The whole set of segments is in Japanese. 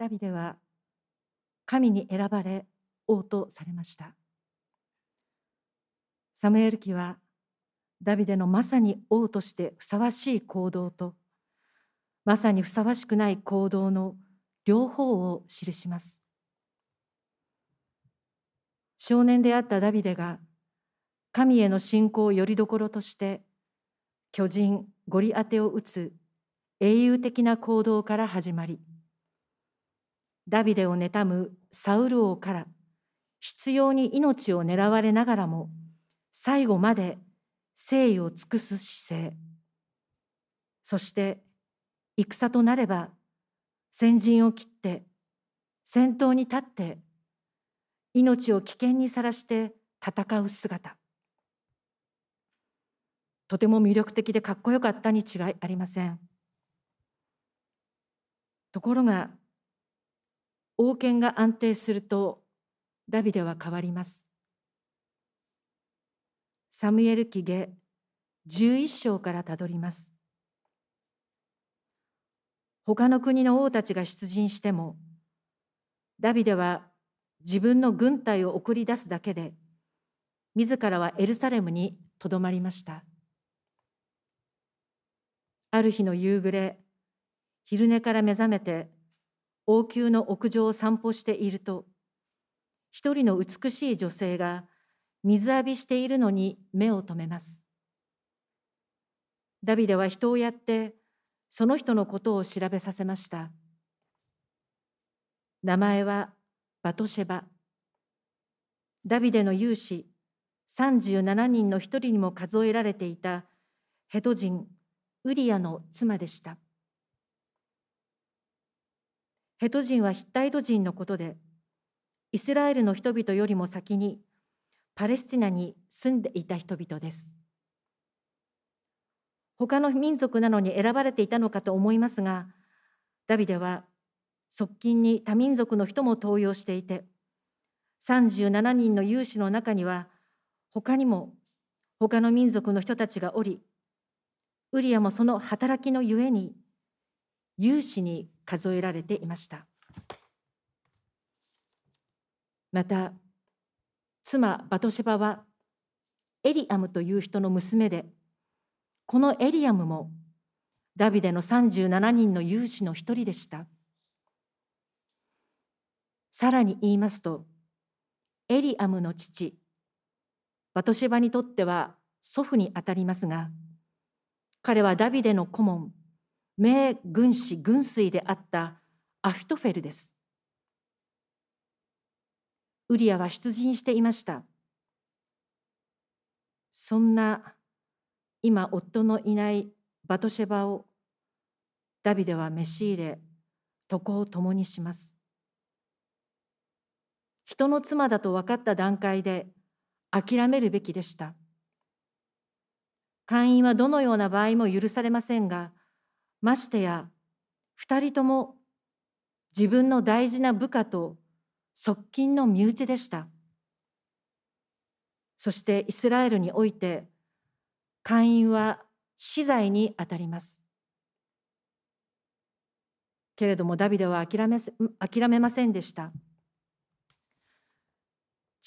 ダビデは神に選ばれ王とされました。サムエル記はダビデのまさに王としてふさわしい行動とまさにふさわしくない行動の両方を記します。少年であったダビデが神への信仰をよりどころとして巨人ゴリアテを打つ英雄的な行動から始まりダビデを妬むサウル王から必要に命を狙われながらも最後まで誠意を尽くす姿勢。そして戦となれば先陣を切って先頭に立って命を危険にさらして戦う姿。とても魅力的でかっこよかったに違いありません。ところが王権が安定するとダビデは変わります。サムエル記下11章からたどります。他の国の王たちが出陣してもダビデは自分の軍隊を送り出すだけで自らはエルサレムにとどまりました。ある日の夕暮れ昼寝から目覚めて王宮の屋上を散歩していると一人の美しい女性が水浴びしているのに目を留めますダビデは人をやってその人のことを調べさせました。名前はバトシェバ。ダビデの勇士37人の一人にも数えられていたヘト人ウリアの妻でした。ヘト人はヒッタイト人のことで、イスラエルの人々よりも先にパレスティナに住んでいた人々です。他の民族なのに選ばれていたのかと思いますが、ダビデは側近に多民族の人も登用していて、37人の有志の中には、他にも他の民族の人たちがおり、ウリアもその働きのゆえに、有志に数えられていました。また、妻バトシェバは、エリアムという人の娘で、このエリアムもダビデの37人の勇士の一人でした。さらに言いますと、エリアムの父、バトシェバにとっては祖父にあたりますが、彼はダビデの顧問、名軍師、軍帥であったアフィトフェルです。ウリアは出陣していました。そんな今夫のいないバトシェバをダビデは召し入れ床を共にします人の妻だと分かった段階で諦めるべきでした会員はどのような場合も許されませんがましてや二人とも自分の大事な部下と側近の身内でしたそしてイスラエルにおいて会員は死罪にあたります。けれどもダビデは諦め諦めませんでした。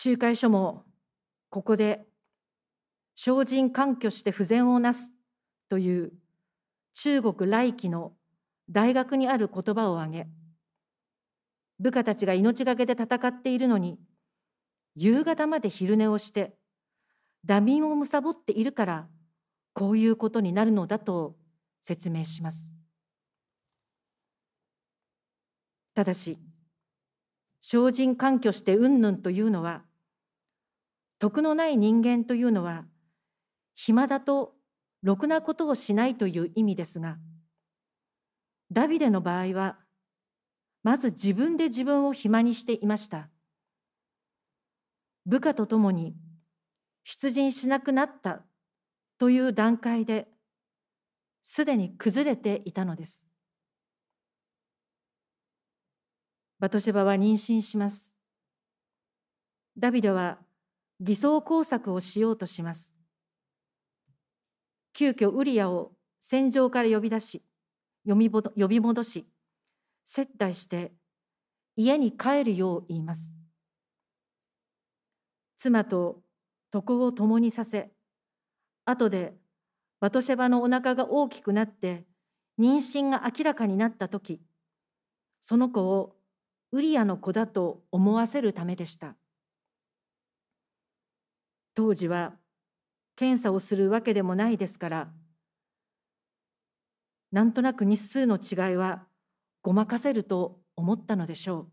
仲介書もここで精進環拠して不全をなすという中国来期の大学にある言葉を挙げ部下たちが命がけで戦っているのに夕方まで昼寝をしてダミンをむさぼっているからこういうことになるのだと説明します。ただし、精進環境してうんぬんというのは、徳のない人間というのは、暇だとろくなことをしないという意味ですが、ダビデの場合は、まず自分で自分を暇にしていました。部下と共に出陣しなくなったという段階ですでに崩れていたのです。バトシェバは妊娠します。ダビデは偽装工作をしようとします。急遽ウリアを戦場から呼び出し、呼び戻し、接待して家に帰るよう言います。妻と床を共にさせ、後でバトシェバのお腹が大きくなって妊娠が明らかになった時その子をウリアの子だと思わせるためでした当時は検査をするわけでもないですからなんとなく日数の違いはごまかせると思ったのでしょう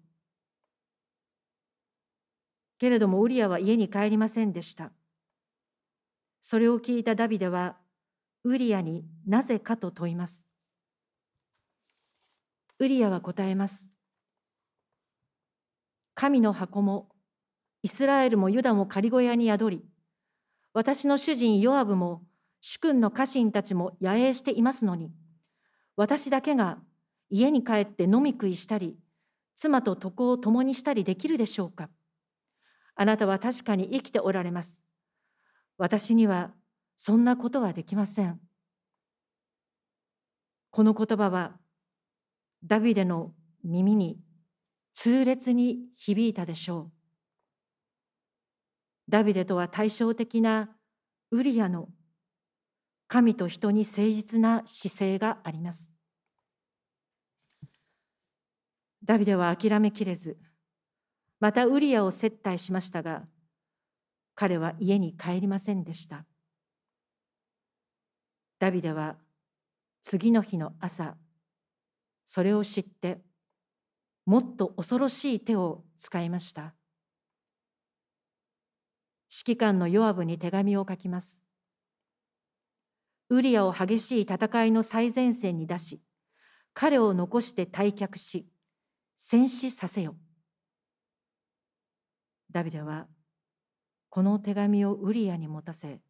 けれどもウリアは家に帰りませんでしたそれを聞いたダビデはウリアになぜかと問います。ウリアは答えます。神の箱もイスラエルもユダも仮小屋に宿り、私の主人ヨアブも主君の家臣たちも野営していますのに、私だけが家に帰って飲み食いしたり、妻と床を共にしたりできるでしょうか。あなたは確かに生きておられます。私にはそんなことはできません。この言葉はダビデの耳に痛烈に響いたでしょう。ダビデとは対照的なウリアの神と人に誠実な姿勢があります。ダビデは諦めきれず、またウリアを接待しましたが、彼は家に帰りませんでした。ダビデは次の日の朝、それを知って、もっと恐ろしい手を使いました。指揮官のヨアブに手紙を書きます。ウリアを激しい戦いの最前線に出し、彼を残して退却し、戦死させよ。ダビデは、この手紙をウリアに持たせ、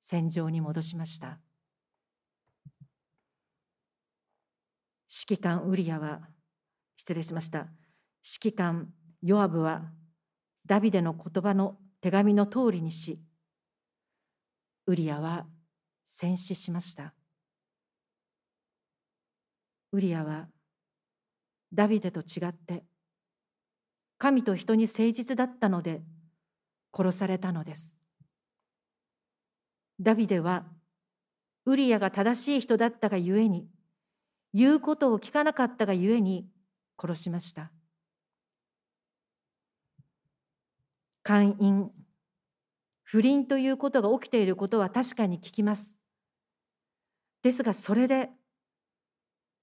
戦場に戻しました。指揮官ウリアは、失礼しました。指揮官ヨアブは、ダビデの言葉の手紙の通りにし、ウリアは戦死しました。ウリアは、ダビデと違って、神と人に誠実だったので、殺されたのです。ダビデは、ウリアが正しい人だったがゆえに、言うことを聞かなかったがゆえに殺しました。姦淫、不倫ということが起きていることは確かに聞きます。ですがそれで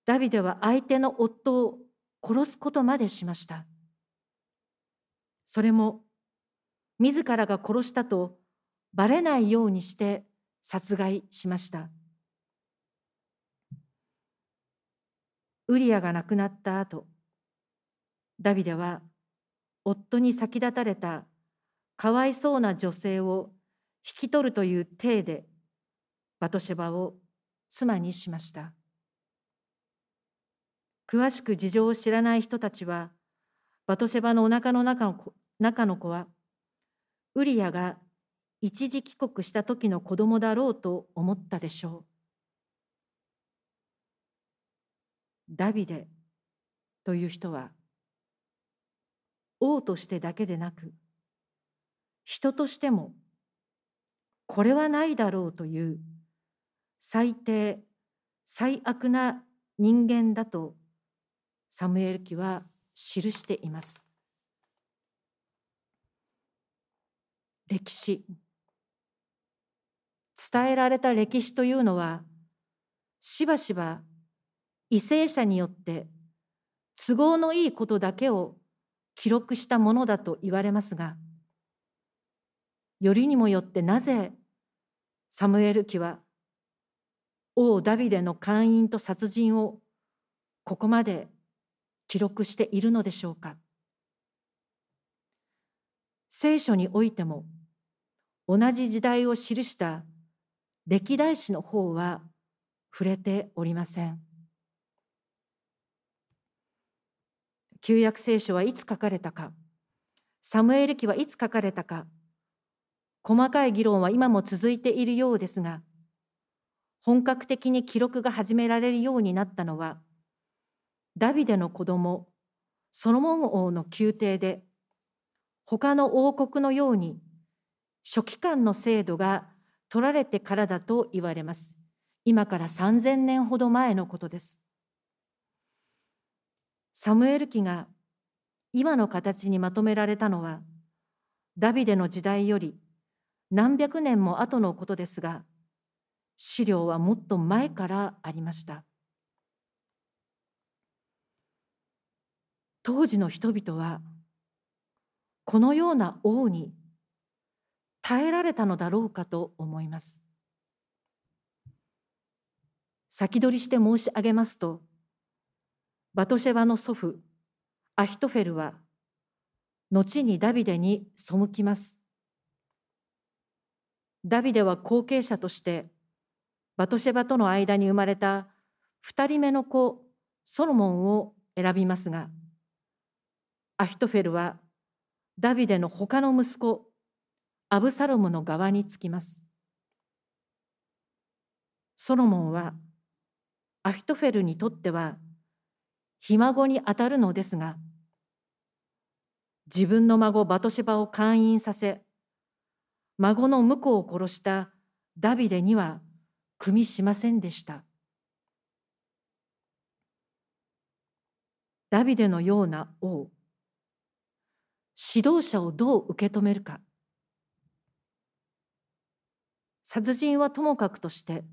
ダビデは相手の夫を殺すことまでしました。それも自らが殺したとばれないようにして殺害しました。ウリアが亡くなった後、ダビデは夫に先立たれたかわいそうな女性を引き取るという体でバトシェバを妻にしました。詳しく事情を知らない人たちは、バトシェバのお腹の中の中の子は、ウリアが一時帰国した時の子供だろうと思ったでしょう。ダビデという人は王としてだけでなく人としてもこれはないだろうという最低最悪な人間だとサムエル記は記しています。歴史伝えられた歴史というのはしばしば為政者によって都合のいいことだけを記録したものだと言われますが、よりにもよってなぜサムエル記は王ダビデの姦淫と殺人をここまで記録しているのでしょうか。聖書においても同じ時代を記した歴代史の方は触れておりません。旧約聖書はいつ書かれたか、サムエル記はいつ書かれたか、細かい議論は今も続いているようですが、本格的に記録が始められるようになったのは、ダビデの子供、ソロモン王の宮廷で他の王国のように書記官の制度が取られてからだと言われます。今から3000年ほど前のことです。サムエル記が今の形にまとめられたのは、ダビデの時代より何百年も後のことですが、資料はもっと前からありました。当時の人々は、このような王に耐えられたのだろうかと思います。先取りして申し上げますと、バトシェバの祖父、アヒトフェルは、後にダビデに背きます。ダビデは後継者として、バトシェバとの間に生まれた二人目の子、ソロモンを選びますが、アヒトフェルはダビデの他の息子、アブサロムの側につきます。ソロモンはアヒトフェルにとってはひ孫にあたるのですが、自分の孫バトシェバを勧誘させ、孫の婿を殺したダビデには組みしませんでした。ダビデのような王、指導者をどう受け止めるか。殺人はともかくとして、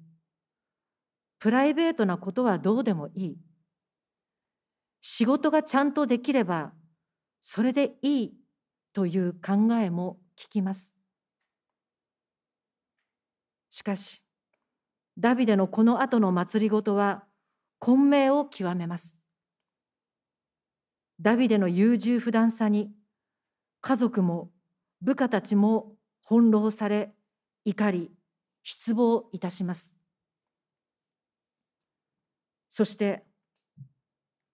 プライベートなことはどうでもいい。仕事がちゃんとできれば、それでいいという考えも聞きます。しかし、ダビデのこの後の祭りごとは、混迷を極めます。ダビデの優柔不断さに、家族も部下たちも翻弄され、怒り、失望いたします。そして、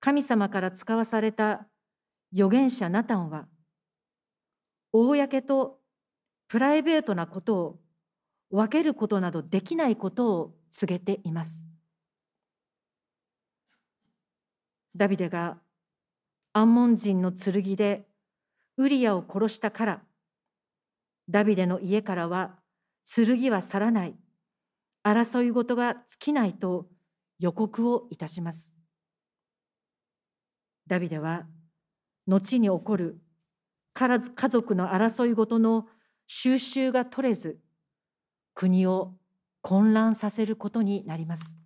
神様から使わされた預言者ナタンは、公とプライベートなことを分けることなどできないことを告げています。ダビデがアンモン人の剣でウリアを殺したから、ダビデの家からは剣は去らない、争い事が尽きないと予告をいたします。ダビデは、後に起こる家族の争い事の収集が取れず、国を混乱させることになります。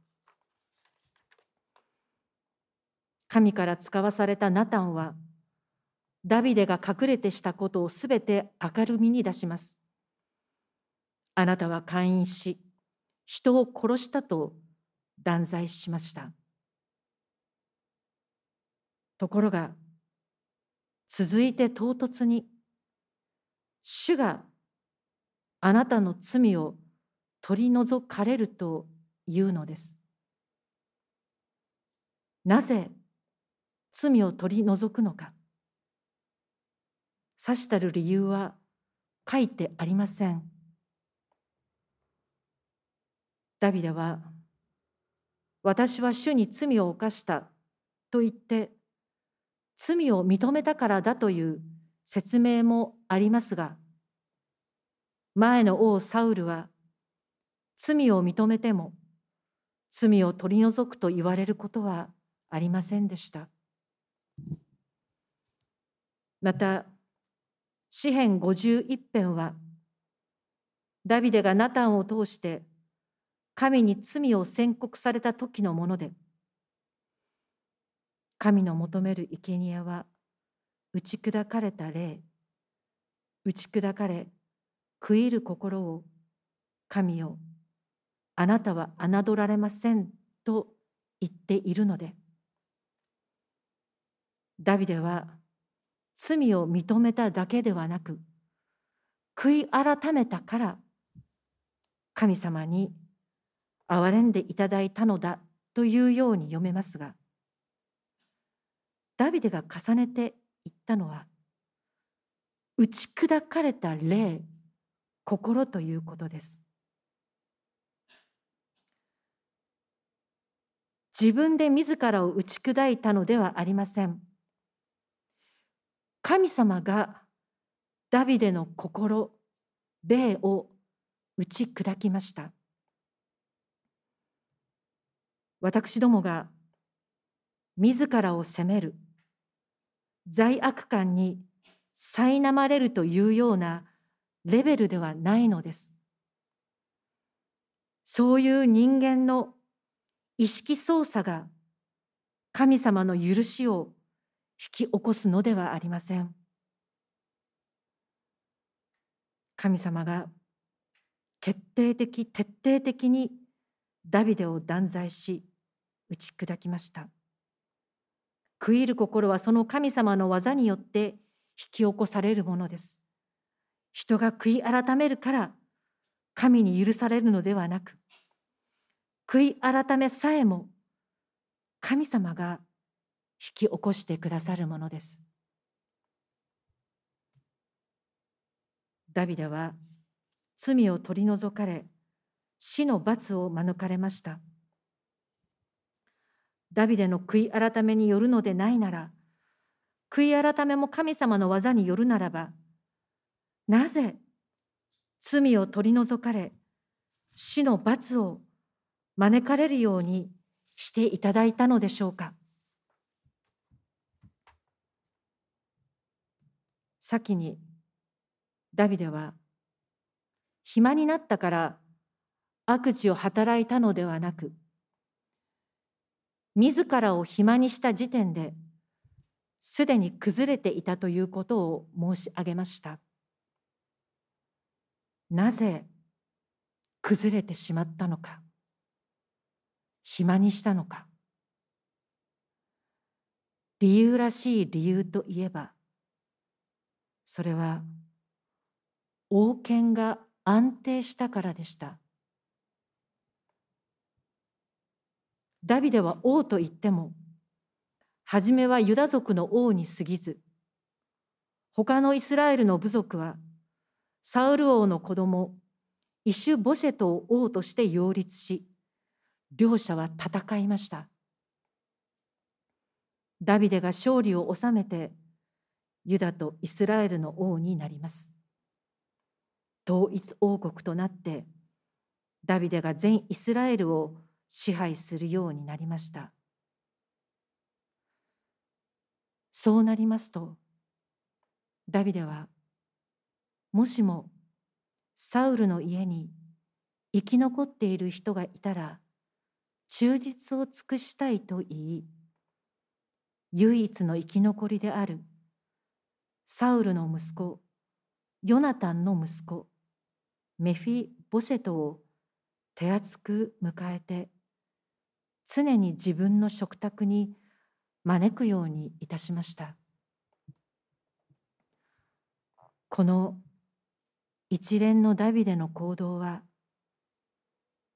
神から使わされたナタンは、ダビデが隠れてしたことをすべて明るみに出します。あなたは勧誘し、人を殺したと断罪しました。ところが、続いて唐突に、主があなたの罪を取り除かれるというのです。なぜ罪を取り除くのか。さしたる理由は書いてありません。ダビデは、私は主に罪を犯したと言って、罪を認めたからだという説明もありますが、前の王サウルは、罪を認めても、罪を取り除くと言われることはありませんでした。また、詩編51編は、ダビデがナタンを通して神に罪を宣告された時のもので、神の求める生贄は、打ち砕かれた霊、打ち砕かれ、食いる心を、神よ、あなたは侮られませんと言っているので、ダビデは罪を認めただけではなく、悔い改めたから神様に憐れんでいただいたのだというように読めますが、ダビデが重ねて言ったのは、打ち砕かれた霊、心ということです。自分で自らを打ち砕いたのではありません。神様がダビデの心、霊を打ち砕きました。私どもが自らを責める、罪悪感に苛まれるというようなレベルではないのです。そういう人間の意識操作が神様の許しを引き起こすのではありません。神様が決定的、徹底的にダビデを断罪し、打ち砕きました。悔いる心はその神様の技によって引き起こされるものです。人が悔い改めるから神に許されるのではなく、悔い改めさえも神様が引き起こしてくださるものです。ダビデは罪を取り除かれ、死の罰を免れました。ダビデの悔い改めによるのでないなら、悔い改めも神様の技によるならば、なぜ罪を取り除かれ、死の罰を招かれるようにしていただいたのでしょうか。先にダビデは暇になったから悪事を働いたのではなく自らを暇にした時点ですでに崩れていたということを申し上げました。なぜ崩れてしまったのか暇にしたのか。理由らしい理由といえばそれは王権が安定したからでした。ダビデは王と言っても初めはユダ族の王に過ぎず他のイスラエルの部族はサウル王の子供、イシュ・ボシェトを王として擁立し、両者は戦いました。ダビデが勝利を収めて、ユダとイスラエルの王になります。統一王国となって、ダビデが全イスラエルを支配するようになりました。そうなりますと、ダビデはもしもサウルの家に生き残っている人がいたら忠実を尽くしたいと言い唯一の生き残りであるサウルの息子ヨナタンの息子メフィ・ボシェトを手厚く迎えて常に自分の食卓に招くようにいたしました。この一連のダビデの行動は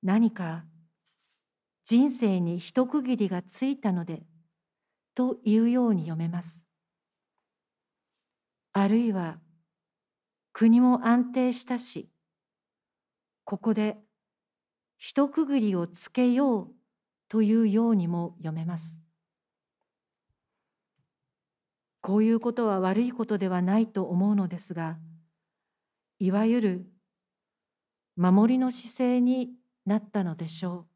何か人生に一区切りがついたのでというように読めます。あるいは国も安定したしここで一区切りをつけようというようにも読めます。こういうことは悪いことではないと思うのですがいわゆる守りの姿勢になったのでしょう。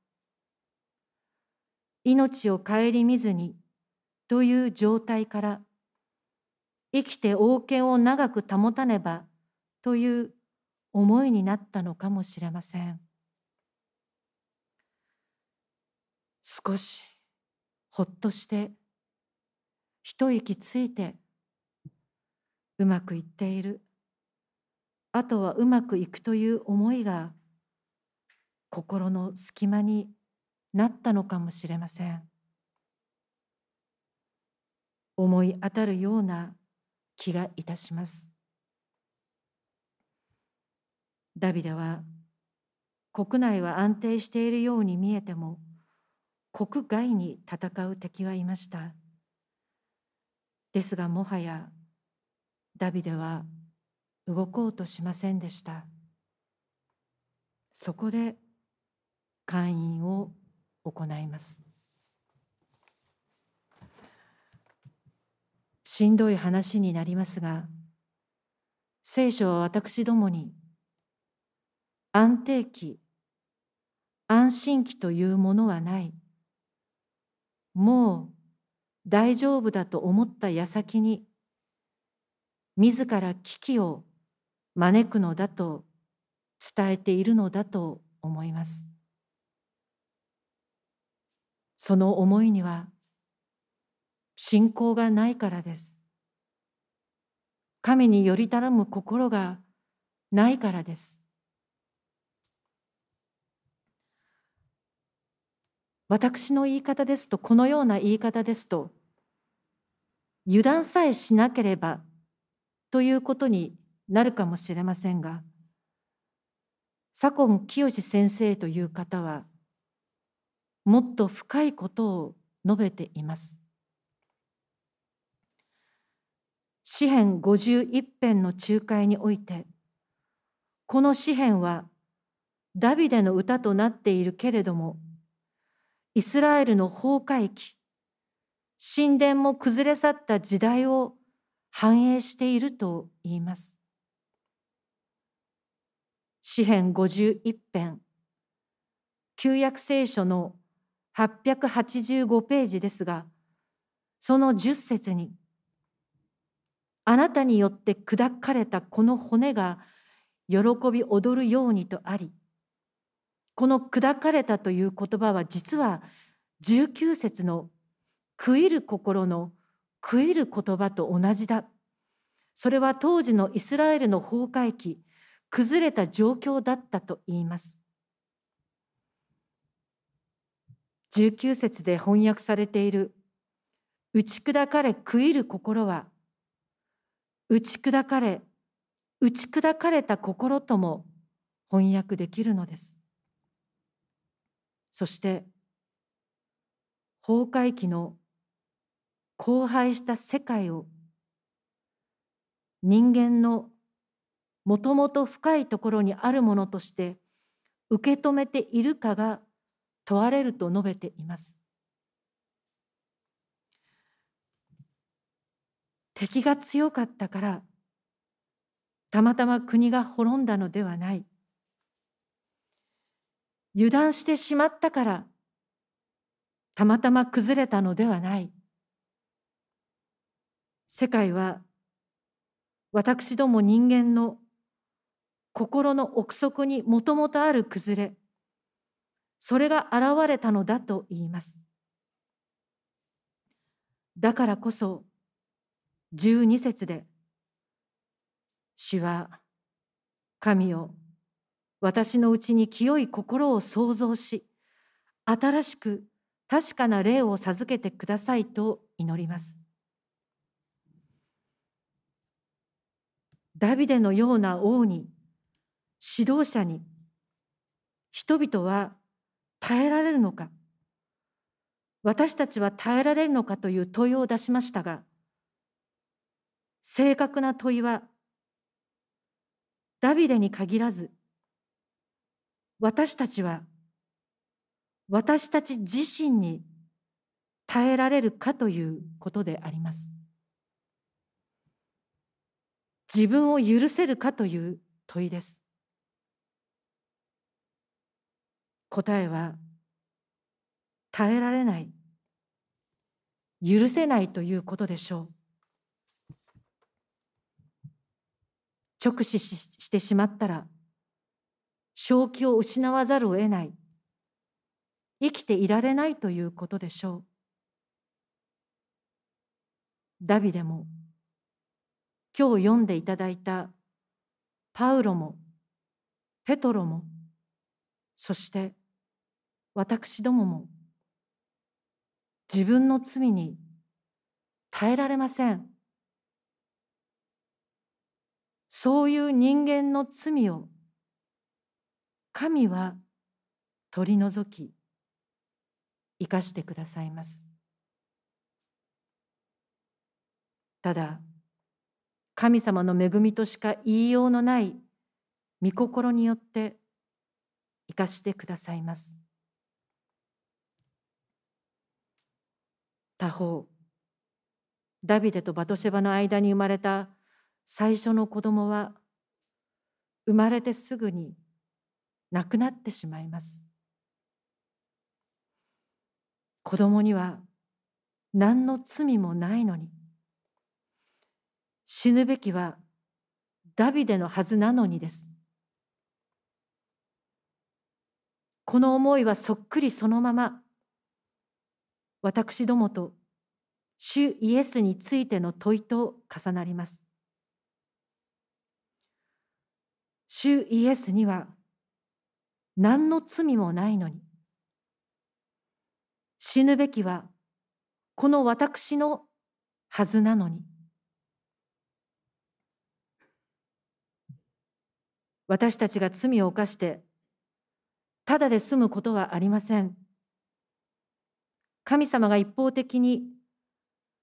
命を顧みずにという状態から生きて王権を長く保たねばという思いになったのかもしれません。少しほっとして一息ついてうまくいっているあとはうまくいくという思いが心の隙間になったのかもしれません。思い当たるような気がいたします。ダビデは国内は安定しているように見えても国外に戦う敵はいました。ですがもはやダビデは動こうとしませんでしたそこで会員を行いますしんどい話になりますが、聖書は私どもに安定期、安心期というものはない。もう大丈夫だと思った矢先に、自ら危機を招くのだと伝えているのだと思います。その思いには信仰がないからです。神により頼む心がないからです。私の言い方ですと、このような言い方ですと、油断さえしなければということになるかもしれませんが、左近清先生という方は、もっと深いことを述べています。詩編51編の仲介において、この詩編はダビデの歌となっているけれども、イスラエルの崩壊期、神殿も崩れ去った時代を反映していると言います。詩編51編、旧約聖書の885ページですが、その10節に、あなたによって砕かれたこの骨が喜び踊るようにとあり、この砕かれたという言葉は実は19節の食いる心の食いる言葉と同じだ。それは当時のイスラエルの崩壊期、崩れた状況だったと言います。19節で翻訳されている打ち砕かれ食いる心は打ち砕かれ打ち砕かれた心とも翻訳できるのです。そして崩壊期の荒廃した世界を人間のもともと深いところにあるものとして受け止めているかが問われると述べています。敵が強かったからたまたま国が滅んだのではない。油断してしまったからたまたま崩れたのではない。世界は私ども人間の心の奥底にもともとある崩れ、それが現れたのだと言います。だからこそ、十二節で、主は神を私のうちに清い心を創造し、新しく確かな霊を授けてくださいと祈ります。ダビデのような王に、指導者に、人々は耐えられるのか、私たちは耐えられるのかという問いを出しましたが、正確な問いは、ダビデに限らず、私たちは私たち自身に耐えられるかということであります。自分を許せるかという問いです。答えは耐えられない、許せないということでしょう。直視してしまったら正気を失わざるを得ない。生きていられないということでしょう。ダビデも今日読んでいただいたパウロもペトロもそして私どもも自分の罪に耐えられません。そういう人間の罪を神は取り除き生かしてくださいます。ただ神様の恵みとしか言いようのない御心によって生かしてくださいます。他方ダビデとバトシェバの間に生まれた最初の子供は生まれてすぐに亡くなってしまいます。子供には何の罪もないのに死ぬべきはダビデのはずなのにです。この思いはそっくりそのまま私どもと主イエスについての問いと重なります。主イエスには何の罪もないのに死ぬべきはこの私のはずなのに私たちが罪を犯してただで済むことはありません。神様が一方的に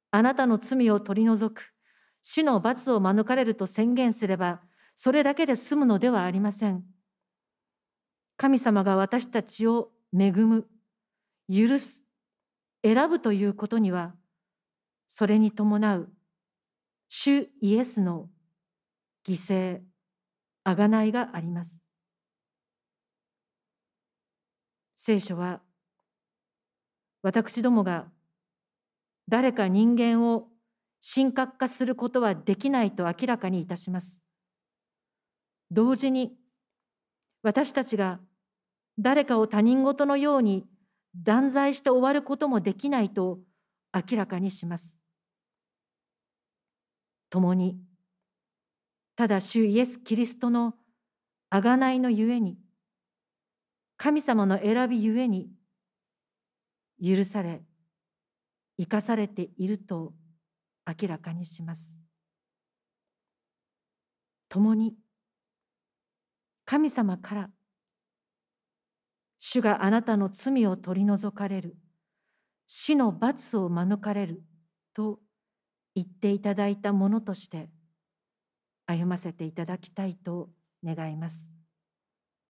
あなたの罪を取り除く主の罰を免れると宣言すればそれだけで済むのではありません。神様が私たちを恵む、許す、選ぶということにはそれに伴う主イエスの犠牲、贖いがあります。聖書は私どもが誰か人間を神格化することはできないと明らかにいたします。同時に私たちが誰かを他人事のように断罪して終わることもできないと明らかにします。共にただ主イエス・キリストの贖いのゆえに神様の選びゆえに許され生かされていると明らかにします共に神様から主があなたの罪を取り除かれる死の罰を免れると言っていただいたものとして歩ませていただきたいと願います。